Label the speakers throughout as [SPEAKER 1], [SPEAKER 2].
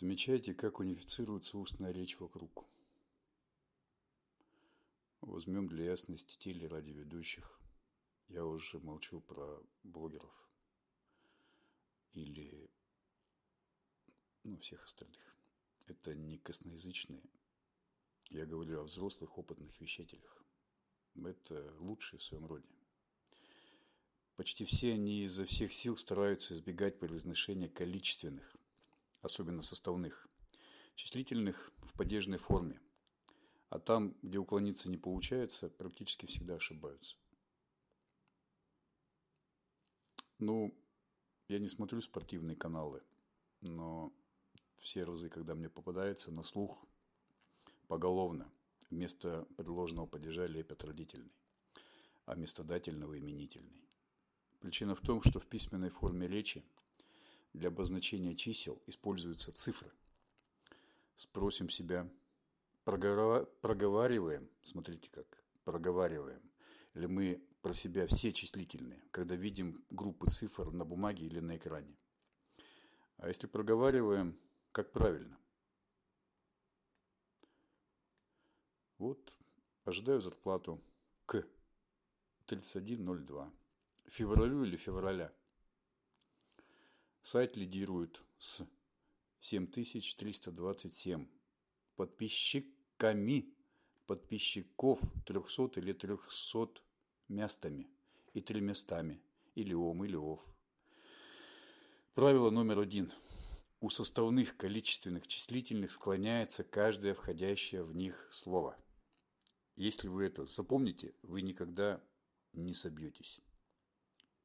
[SPEAKER 1] Замечайте, как унифицируется устная речь вокруг. Возьмем для ясности телерадиоведущих. Я уже молчу про блогеров или ну, всех остальных. Это не косноязычные. Я говорю о взрослых опытных вещателях. Это лучшие в своем роде. Почти все они изо всех сил стараются избегать произношения количественных, особенно составных, числительных в падежной форме. А там, где уклониться не получается, практически всегда ошибаются. Ну, я не смотрю спортивные каналы, но все разы, когда мне попадается на слух поголовно, вместо предложенного падежа лепят родительный, а вместо дательного именительный. Причина в том, что в письменной форме речи для обозначения чисел используются цифры. Спросим себя, проговариваем, смотрите как, проговариваем, или мы про себя все числительные, когда видим группы цифр на бумаге или на экране. А если проговариваем, как правильно? Вот, ожидаю зарплату к 3102 февралю или февраля. Сайт лидирует с 7327 подписчиками, подписчиков 300 или 300 местами и треместами, или ом, или ов. Правило номер один. У составных количественных числительных склоняется каждое входящее в них слово. Если вы это запомните, вы никогда не собьетесь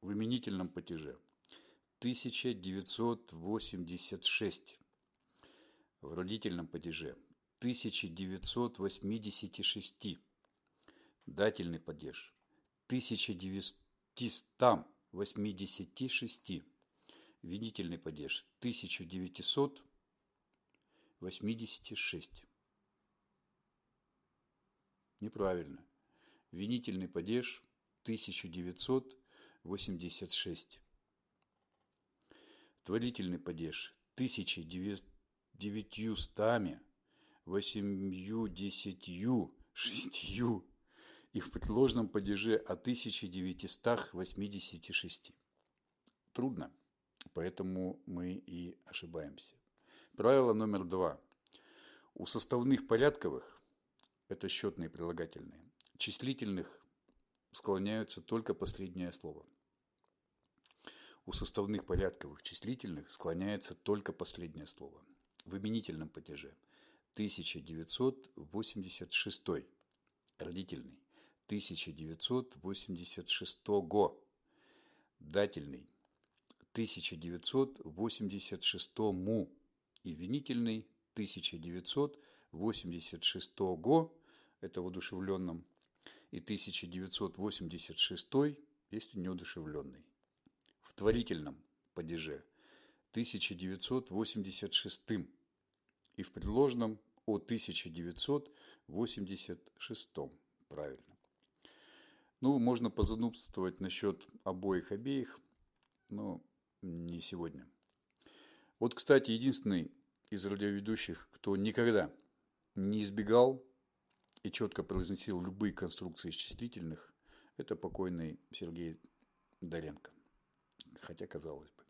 [SPEAKER 1] в именительном падеже 1986, в родительном падеже. 1986, дательный падеж. 1986, винительный падеж. 1986. Неправильно. Винительный падеж. 1986. 86. Творительный падеж 1900, восемью шестью и в предложенном падеже о 1986. Трудно, поэтому мы и ошибаемся. Правило номер два. У составных порядковых, это счетные прилагательные, числительных склоняются только последнее слово. У составных порядковых числительных склоняется только последнее слово. В именительном падеже. 1986 родительный. 1986 го дательный. 1986 му и винительный 1986 го это в одушевленном. И 1986 если неудушевленный в творительном падеже 1986 и в предложенном о 1986. Правильно. Ну, можно позанудствовать насчет обоих-обеих, но не сегодня. Вот, кстати, единственный из радиоведущих, кто никогда не избегал и четко произносил любые конструкции исчислительных, это покойный Сергей Доренко хотя казалось бы.